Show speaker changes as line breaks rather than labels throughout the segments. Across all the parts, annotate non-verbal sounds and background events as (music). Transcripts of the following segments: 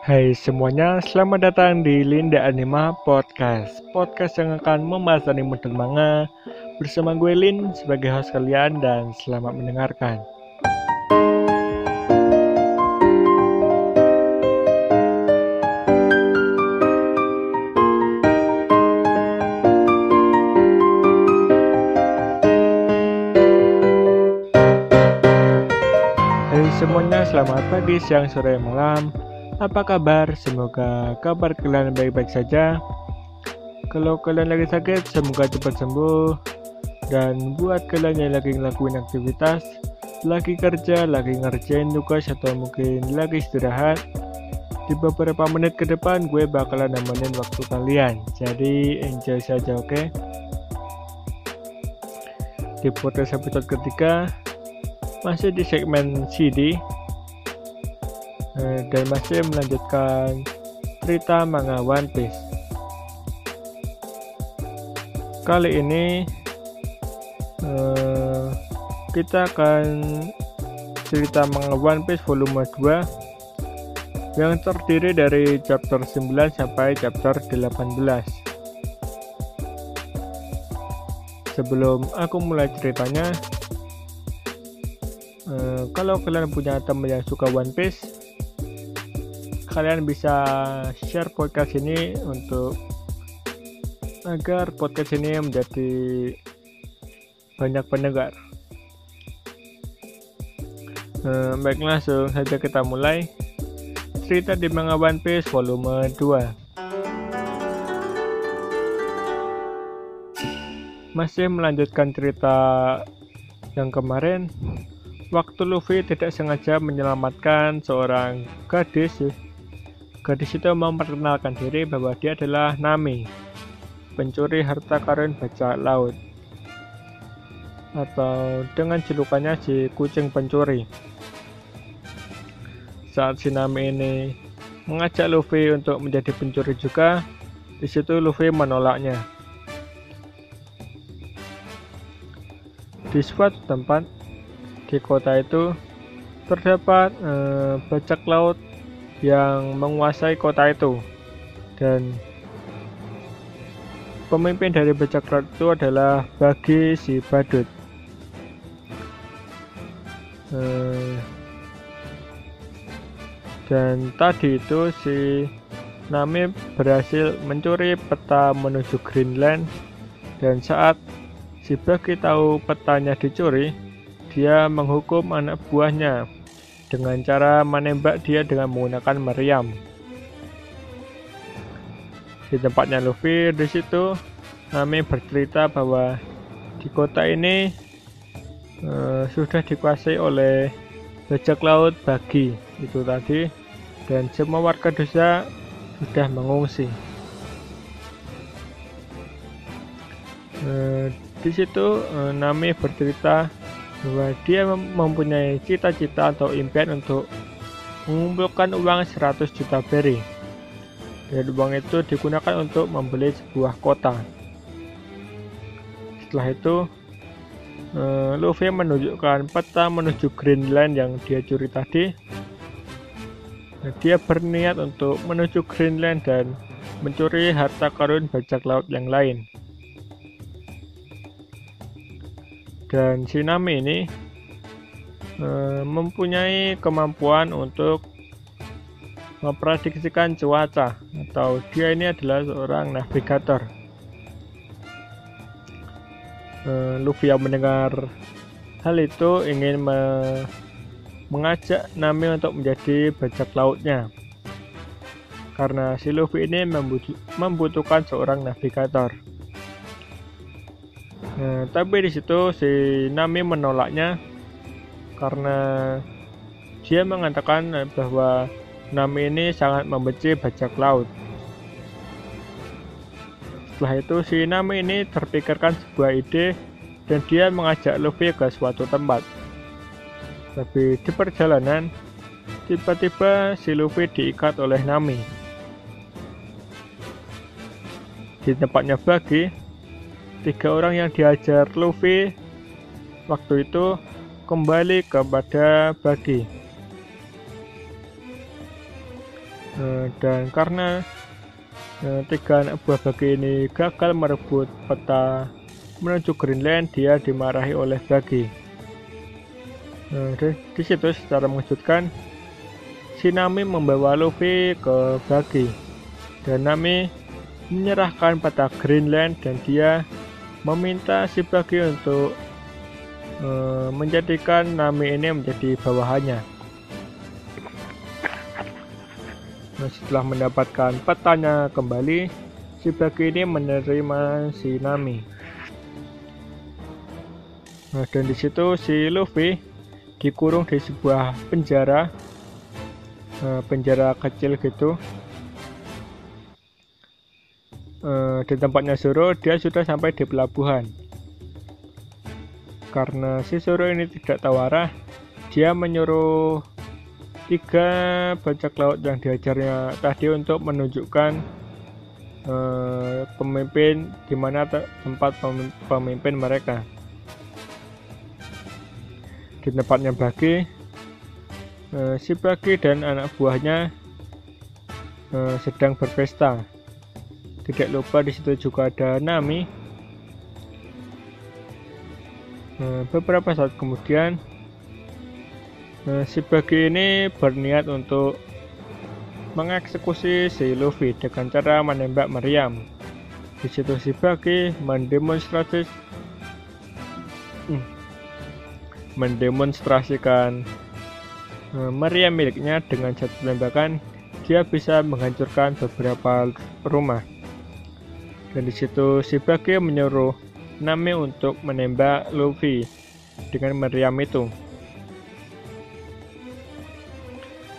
Hai semuanya, selamat datang di Linda Anima Podcast. Podcast yang akan membahas anime dan manga. Bersama gue Lin sebagai host kalian dan selamat mendengarkan. Hai semuanya, selamat pagi, siang, sore, malam apa kabar? Semoga kabar kalian baik-baik saja. Kalau kalian lagi sakit, semoga cepat sembuh. Dan buat kalian yang lagi ngelakuin aktivitas, lagi kerja, lagi ngerjain tugas atau mungkin lagi istirahat, di beberapa menit ke depan gue bakalan nemenin waktu kalian. Jadi enjoy saja, oke? Okay? Di podcast episode ketiga, masih di segmen CD Eh, dan masih melanjutkan cerita manga One Piece. Kali ini uh, kita akan cerita manga One Piece volume 2 yang terdiri dari chapter 9 sampai chapter 18. Sebelum aku mulai ceritanya, uh, kalau kalian punya teman yang suka One Piece, kalian bisa share podcast ini untuk agar podcast ini menjadi banyak pendengar. Eh, baik langsung saja kita mulai cerita di manga One Piece volume 2. Masih melanjutkan cerita yang kemarin, waktu Luffy tidak sengaja menyelamatkan seorang gadis Gadis itu memperkenalkan diri bahwa dia adalah Nami, pencuri harta karun bajak laut. Atau dengan julukannya si kucing pencuri. Saat si Nami ini mengajak Luffy untuk menjadi pencuri juga, di situ Luffy menolaknya. Di suatu tempat di kota itu terdapat eh, bajak laut yang menguasai kota itu. Dan pemimpin dari bajak laut itu adalah Bagi si Badut. Eh, dan tadi itu si Nami berhasil mencuri peta menuju Greenland. Dan saat si Bagi tahu petanya dicuri dia menghukum anak buahnya dengan cara menembak dia dengan menggunakan meriam. Di tempatnya Luffy, di situ Nami bercerita bahwa di kota ini uh, sudah dikuasai oleh bajak laut bagi itu tadi dan semua warga desa sudah mengungsi. Uh, di situ uh, Nami bercerita bahwa dia mempunyai cita-cita atau impian untuk mengumpulkan uang 100 juta beri. Dan uang itu digunakan untuk membeli sebuah kota. Setelah itu eh, Luffy menunjukkan peta menuju Greenland yang dia curi tadi. Dia berniat untuk menuju Greenland dan mencuri harta karun bajak laut yang lain dan Shinami ini e, mempunyai kemampuan untuk memprediksikan cuaca atau dia ini adalah seorang navigator. E, Luffy yang mendengar hal itu ingin me mengajak Nami untuk menjadi bajak lautnya. Karena si Luffy ini membutuhkan seorang navigator Nah, tapi di situ si Nami menolaknya karena dia mengatakan bahwa Nami ini sangat membenci bajak laut. Setelah itu si Nami ini terpikirkan sebuah ide dan dia mengajak Luffy ke suatu tempat. Tapi di perjalanan, tiba-tiba si Luffy diikat oleh Nami. Di tempatnya Bagi, tiga orang yang diajar Luffy waktu itu kembali kepada Bagi. uh, dan karena uh, tiga anak buah bagi ini gagal merebut peta menuju Greenland dia dimarahi oleh bagi uh, di, situ secara mengejutkan si Nami membawa Luffy ke bagi dan Nami menyerahkan peta Greenland dan dia meminta si Bagi untuk uh, menjadikan Nami ini menjadi bawahannya. Nah, setelah mendapatkan petanya kembali, si Bagi ini menerima si Nami. Nah, dan di situ si Luffy dikurung di sebuah penjara, uh, penjara kecil gitu. Uh, di tempatnya Zoro, dia sudah sampai di pelabuhan. Karena si Zoro ini tidak tahu arah, dia menyuruh tiga bajak laut yang diajarnya tadi untuk menunjukkan uh, pemimpin di mana tempat pemimpin mereka. Di tempatnya Bagi, uh, si Bagi dan anak buahnya uh, sedang berpesta. Tidak lupa di situ juga ada Nami Nah, beberapa saat kemudian nah, si Bagi ini berniat untuk mengeksekusi si Luffy dengan cara menembak meriam. Di situ si Bagi mendemonstrasi hmm, mendemonstrasikan uh, meriam miliknya dengan satu tembakan dia bisa menghancurkan beberapa rumah. Dan di situ si Bagi menyuruh Nami untuk menembak Luffy dengan meriam itu.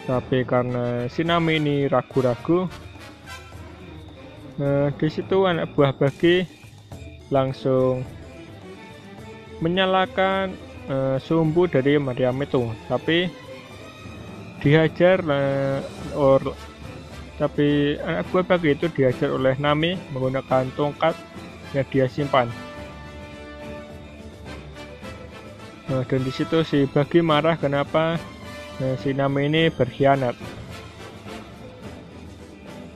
Tapi karena si Nami ini ragu-ragu, nah, di situ anak buah bagi langsung menyalakan uh, sumbu dari meriam itu. Tapi dihajar uh, tapi anak buah bagi itu dihajar oleh Nami menggunakan tongkat yang dia simpan. Nah, dan di situ si Bagi marah kenapa nah, si Nami ini berkhianat.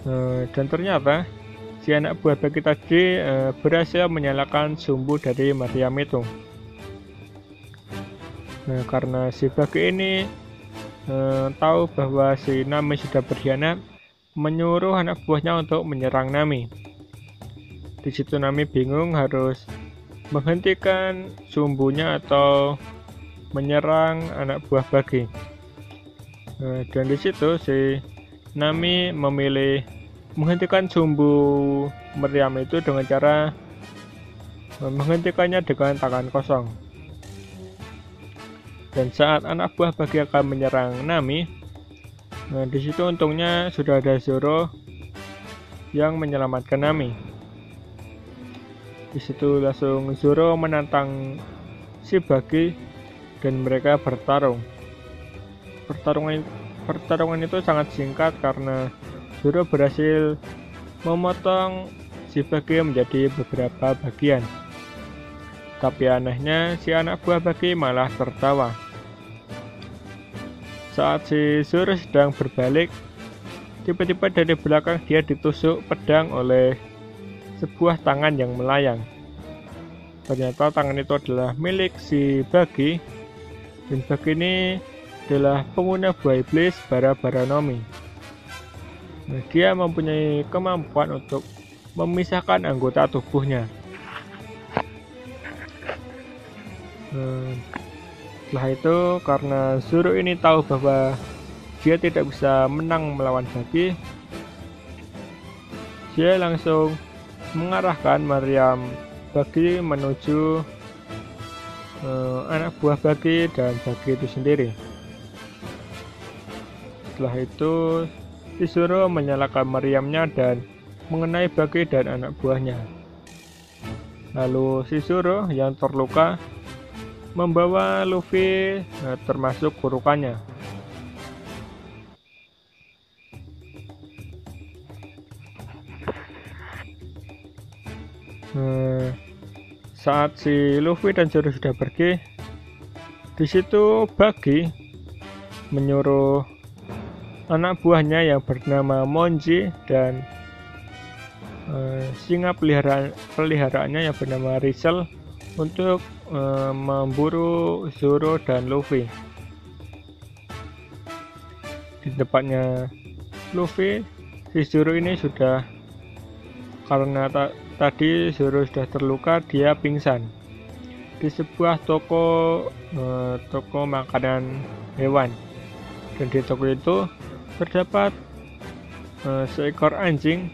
Nah, dan ternyata si anak buah Bagi tadi eh, berhasil menyalakan sumbu dari meriam itu. Nah, karena si Bagi ini eh, tahu bahwa si Nami sudah berkhianat, menyuruh anak buahnya untuk menyerang Nami. Di situ Nami bingung harus menghentikan sumbunya atau menyerang anak buah bagi. Nah, dan di situ si Nami memilih menghentikan sumbu meriam itu dengan cara menghentikannya dengan tangan kosong. Dan saat anak buah bagi akan menyerang Nami, nah di situ untungnya sudah ada Zoro yang menyelamatkan Nami. Di situ langsung Zoro menantang si Bagi dan mereka bertarung. Pertarungan pertarungan itu sangat singkat karena Zoro berhasil memotong si Bagi menjadi beberapa bagian. Tapi anehnya si anak buah Bagi malah tertawa. Saat si Zoro sedang berbalik, tiba-tiba dari belakang dia ditusuk pedang oleh sebuah tangan yang melayang. Ternyata tangan itu adalah milik si Bagi dan Bagi ini adalah pengguna buah iblis Bara Baranomi. Nah, dia mempunyai kemampuan untuk memisahkan anggota tubuhnya. Nah, setelah itu karena Zoro ini tahu bahwa dia tidak bisa menang melawan Bagi, dia langsung mengarahkan Maryam Bagi menuju uh, anak buah Bagi dan Bagi itu sendiri. Setelah itu disuruh menyalakan meriamnya dan mengenai Bagi dan anak buahnya. Lalu si Sisuro yang terluka membawa Luffy uh, termasuk kurukannya. Hmm, saat si Luffy dan Zoro sudah pergi, di situ Bagi menyuruh anak buahnya yang bernama Monji dan uh, singa peliharaan peliharaannya yang bernama Rizal untuk uh, memburu Zoro dan Luffy. Di tempatnya Luffy, si Zoro ini sudah karena ta tadi Zoro sudah terluka, dia pingsan di sebuah toko uh, toko makanan hewan. Dan di toko itu terdapat uh, seekor anjing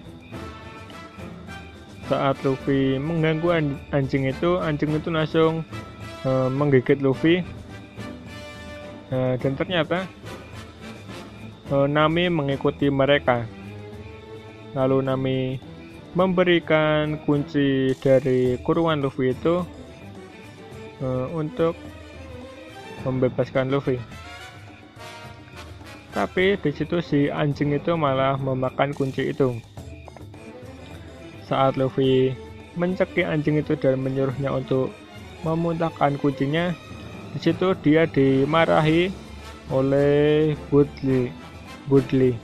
saat Luffy mengganggu anjing itu anjing itu langsung uh, menggigit Luffy. Uh, dan ternyata uh, Nami mengikuti mereka. Lalu Nami memberikan kunci dari kurungan Luffy itu uh, untuk membebaskan Luffy. Tapi di situ si anjing itu malah memakan kunci itu. Saat Luffy mencekik anjing itu dan menyuruhnya untuk memuntahkan kuncinya, di situ dia dimarahi oleh Budley. Budley.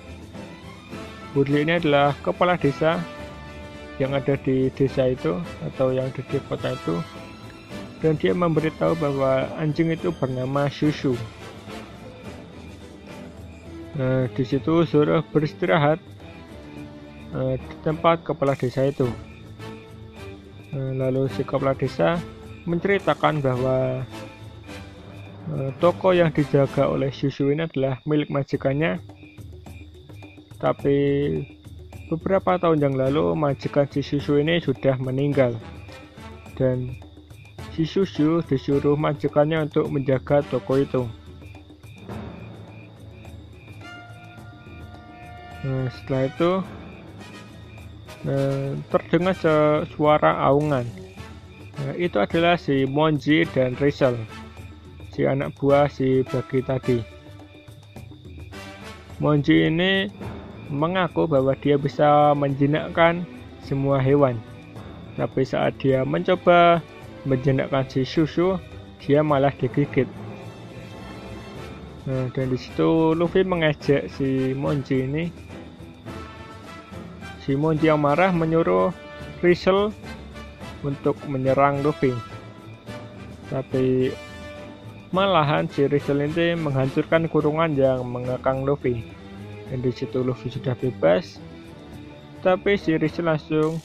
Budley ini adalah kepala desa yang ada di desa itu atau yang ada di kota itu dan dia memberitahu bahwa anjing itu bernama Shushu. Nah, di situ Zoro beristirahat di tempat kepala desa itu. Uh, lalu si kepala desa menceritakan bahwa uh, toko yang dijaga oleh Susu ini adalah milik majikannya. Tapi beberapa tahun yang lalu majikan si Susu ini sudah meninggal. Dan si Susu disuruh majikannya untuk menjaga toko itu. Setelah itu terdengar suara aungan. Nah, itu adalah si Monji dan Rizal, si anak buah si Bagi tadi. Monji ini mengaku bahwa dia bisa menjinakkan semua hewan. Tapi saat dia mencoba menjinakkan si Susu, dia malah digigit. Nah, dan di situ Luffy mengejek si Monji ini Simon yang marah menyuruh Rizal untuk menyerang Luffy. Tapi malahan si Rizal ini menghancurkan kurungan yang mengekang Luffy. Dan di situ Luffy sudah bebas. Tapi si Rizal langsung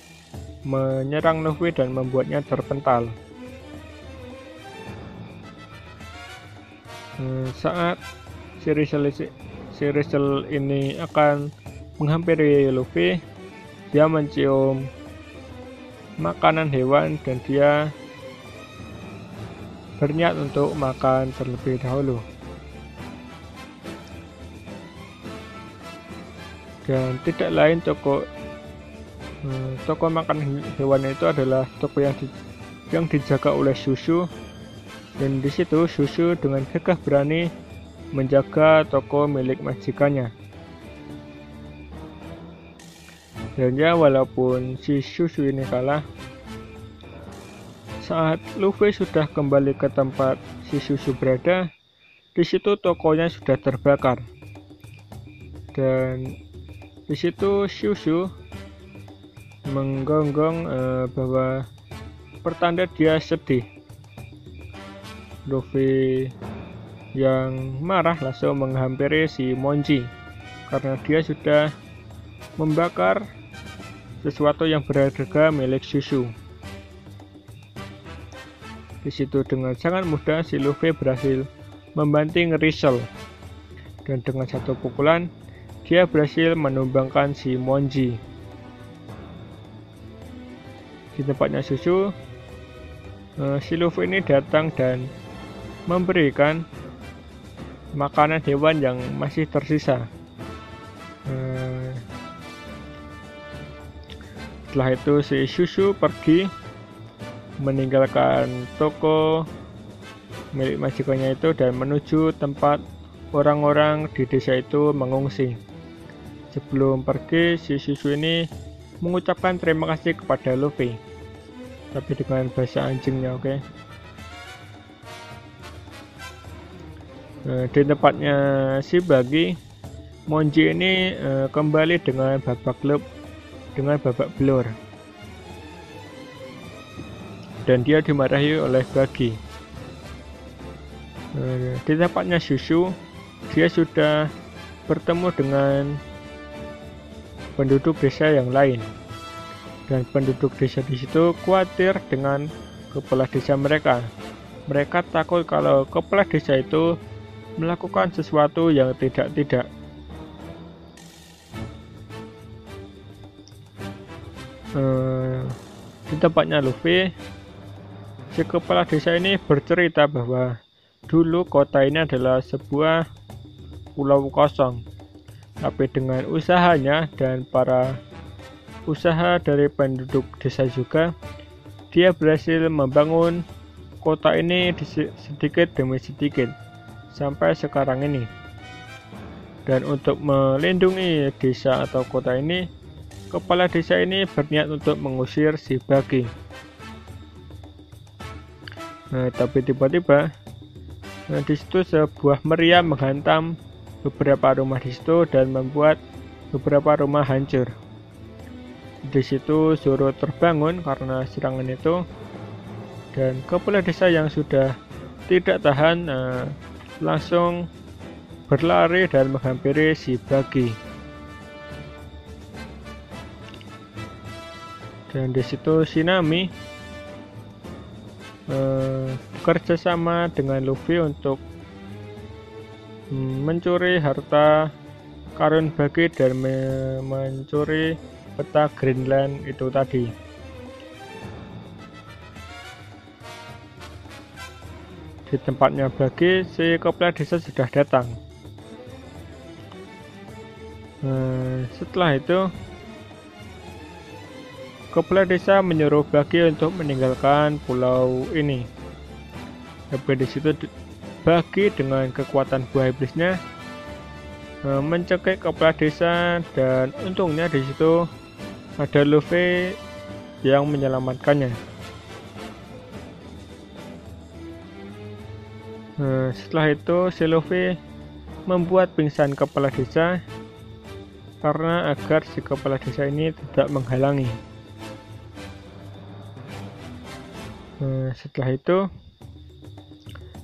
menyerang Luffy dan membuatnya terpental. Hmm, saat si Rizal, si Rizal ini akan menghampiri Luffy, dia mencium makanan hewan dan dia berniat untuk makan terlebih dahulu. Dan tidak lain toko hmm, toko makan hewan itu adalah toko yang di, yang dijaga oleh Susu dan di situ Susu dengan gagah berani menjaga toko milik majikannya. Ya walaupun si Susu ini kalah saat Luffy sudah kembali ke tempat si Susu berada di situ tokonya sudah terbakar. Dan di situ Susu menggonggong uh, bahwa pertanda dia sedih. Luffy yang marah langsung menghampiri si Monji karena dia sudah membakar sesuatu yang berharga milik susu. Di situ dengan sangat mudah si Luffy berhasil membanting Rizal dan dengan satu pukulan dia berhasil menumbangkan si Monji. Di tempatnya susu, eh, si Luffy ini datang dan memberikan makanan hewan yang masih tersisa. Eh, setelah itu si Susu pergi meninggalkan toko milik majikannya itu dan menuju tempat orang-orang di desa itu mengungsi. Sebelum pergi, si Susu ini mengucapkan terima kasih kepada Luffy. Tapi dengan bahasa anjingnya, oke. Okay? Nah, di tempatnya si Bagi, Monji ini uh, kembali dengan babak klub dengan babak belur dan dia dimarahi oleh Bagi. Uh, di tempatnya Susu, dia sudah bertemu dengan penduduk desa yang lain dan penduduk desa di situ khawatir dengan kepala desa mereka. Mereka takut kalau kepala desa itu melakukan sesuatu yang tidak-tidak uh, di tempatnya Luffy. Si kepala desa ini bercerita bahwa dulu kota ini adalah sebuah pulau kosong. Tapi dengan usahanya dan para usaha dari penduduk desa juga dia berhasil membangun kota ini sedikit demi sedikit sampai sekarang ini. Dan untuk melindungi desa atau kota ini Kepala desa ini berniat untuk mengusir si Bagi. Nah, tapi tiba-tiba nah, di situ sebuah meriam menghantam beberapa rumah di situ dan membuat beberapa rumah hancur. Di situ Zoro terbangun karena serangan itu dan kepala desa yang sudah tidak tahan nah, langsung berlari dan menghampiri si Bagi. Dan di situ Shinami uh, bekerja sama dengan Luffy untuk um, mencuri harta karun bagi dan me mencuri peta Greenland itu tadi. Di tempatnya bagi, si kepala desa sudah datang. Uh, setelah itu, Kepala desa menyuruh Bagi untuk meninggalkan pulau ini. Tapi di situ Bagi dengan kekuatan buah iblisnya eh, mencekik kepala desa dan untungnya di situ ada Luffy yang menyelamatkannya. Eh, setelah itu si Luffy membuat pingsan kepala desa karena agar si kepala desa ini tidak menghalangi. Setelah itu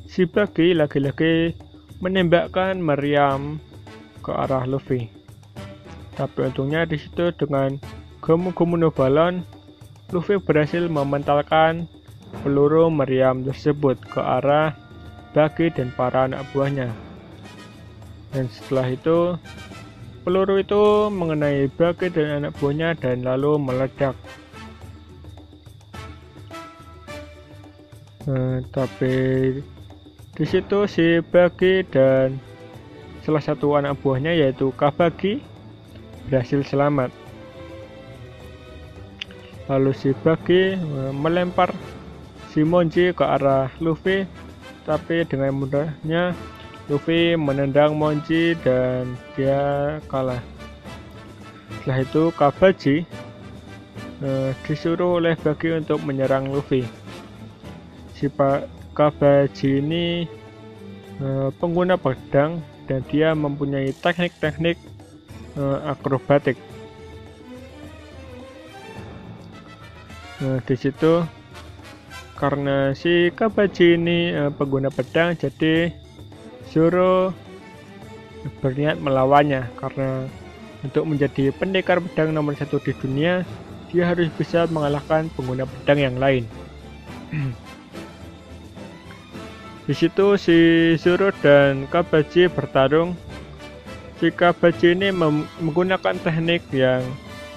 si Bagi lagi-lagi menembakkan meriam ke arah Luffy. Tapi untungnya di situ dengan Gomu-Gomu balon, Luffy berhasil mementalkan peluru meriam tersebut ke arah Bagi dan para anak buahnya. Dan setelah itu, peluru itu mengenai Bagi dan anak buahnya dan lalu meledak. Nah, tapi di situ si Bagi dan salah satu anak buahnya yaitu Kabagi berhasil selamat. Lalu si Bagi eh, melempar si Monji ke arah Luffy, tapi dengan mudahnya Luffy menendang Monji dan dia kalah. Setelah itu Kabaji uh, disuruh oleh Bagi untuk menyerang Luffy Kabaji ini uh, pengguna pedang dan dia mempunyai teknik-teknik uh, akrobatik. Nah, di situ karena si Kabaji ini uh, pengguna pedang, jadi Zoro berniat melawannya karena untuk menjadi pendekar pedang nomor satu di dunia, dia harus bisa mengalahkan pengguna pedang yang lain. (clears throat) Di situ si Zoro dan Kabaji bertarung. Si Kabaji ini menggunakan teknik yang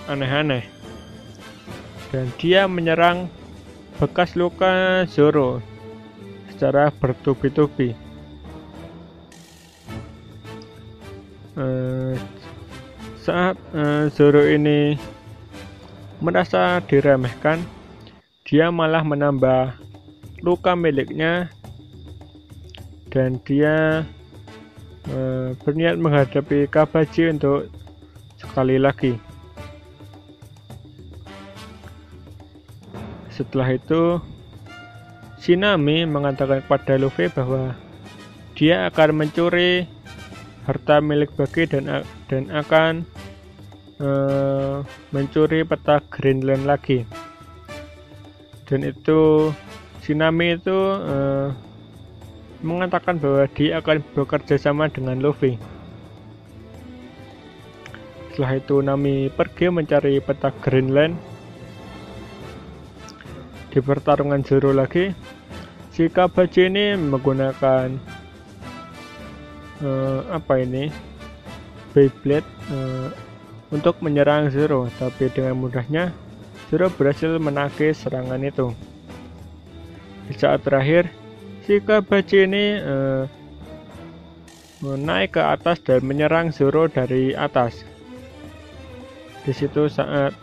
aneh-aneh. Dan dia menyerang bekas luka Zoro secara bertubi-tubi. Uh, saat Zoro ini merasa diremehkan, dia malah menambah luka miliknya dan dia uh, berniat menghadapi Kabaji untuk sekali lagi. Setelah itu, Shinami mengatakan kepada Luffy bahwa dia akan mencuri harta milik Bagi dan dan akan uh, mencuri peta Greenland lagi. Dan itu Sinami itu uh, mengatakan bahwa dia akan bekerja sama dengan Luffy. Setelah itu Nami pergi mencari peta Greenland. Di pertarungan Zoro lagi, si Kabaji ini menggunakan uh, apa ini Beyblade uh, untuk menyerang Zoro, tapi dengan mudahnya Zoro berhasil menagih serangan itu. Di saat terakhir, si Kabaji ini uh, naik ke atas dan menyerang Zoro dari atas. Di situ saat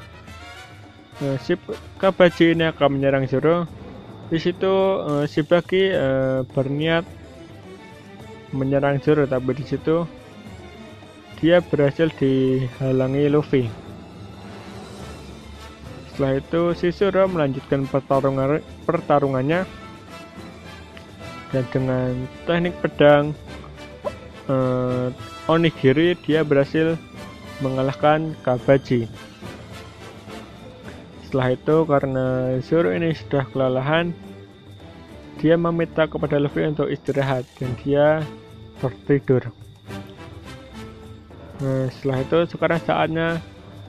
uh, si Kabaji ini akan menyerang Zoro, di situ uh, si Bagi uh, berniat menyerang Zoro, tapi di situ dia berhasil dihalangi Luffy. Setelah itu si Zoro melanjutkan pertarungan pertarungannya dan dengan teknik pedang uh, onigiri dia berhasil mengalahkan Kabaji. Setelah itu karena Zoro ini sudah kelelahan dia meminta kepada Luffy untuk istirahat dan dia tertidur. Nah, setelah itu sekarang saatnya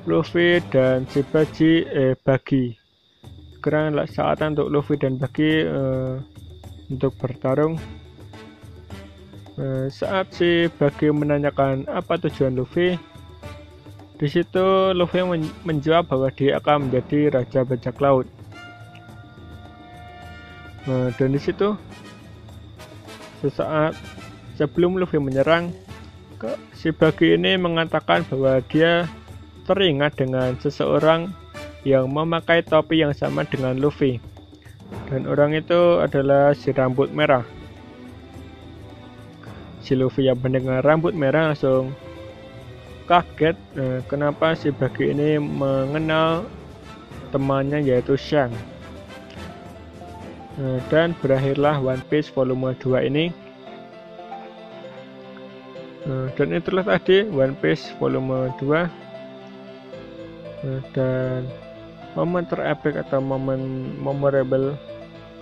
Luffy dan si Baji eh Bagi. Sekarang saatnya untuk Luffy dan Bagi eh, untuk bertarung. Eh, saat si Bagi menanyakan apa tujuan Luffy, di situ Luffy menjawab bahwa dia akan menjadi raja bajak laut. Nah, dan di situ sesaat sebelum Luffy menyerang, si Bagi ini mengatakan bahwa dia teringat dengan seseorang yang memakai topi yang sama dengan Luffy dan orang itu adalah si rambut merah. Si Luffy yang mendengar rambut merah langsung kaget eh, kenapa si Bagi ini mengenal temannya yaitu Shang eh, dan berakhirlah One Piece volume 2 ini. Eh, dan itulah tadi One Piece volume 2 eh, dan momen terepik atau momen memorable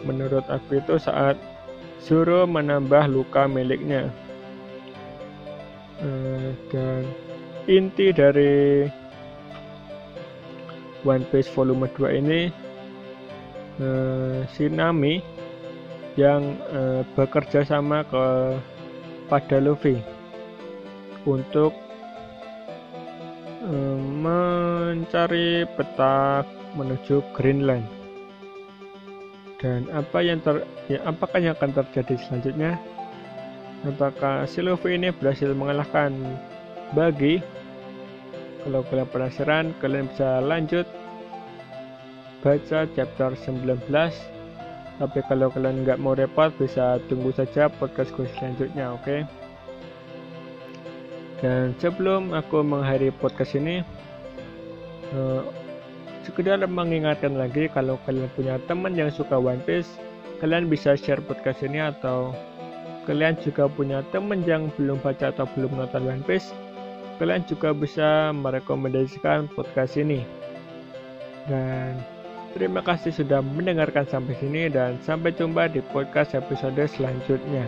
menurut aku itu saat Zoro menambah luka miliknya. Uh, dan inti dari One Piece volume 2 ini uh, si Nami yang uh, bekerja sama ke pada Luffy untuk mencari peta menuju Greenland. Dan apa yang ter ya, apakah yang akan terjadi selanjutnya? Apakah si Luffy ini berhasil mengalahkan Bagi kalau kalian penasaran? Kalian bisa lanjut baca chapter 19 tapi kalau kalian nggak mau repot bisa tunggu saja podcast gue selanjutnya oke? Okay? dan sebelum aku mengakhiri podcast ini uh, Sekedar mengingatkan lagi kalau kalian punya teman yang suka One Piece, kalian bisa share podcast ini atau kalian juga punya teman yang belum baca atau belum nonton One Piece, kalian juga bisa merekomendasikan podcast ini. Dan terima kasih sudah mendengarkan sampai sini dan sampai jumpa di podcast episode selanjutnya.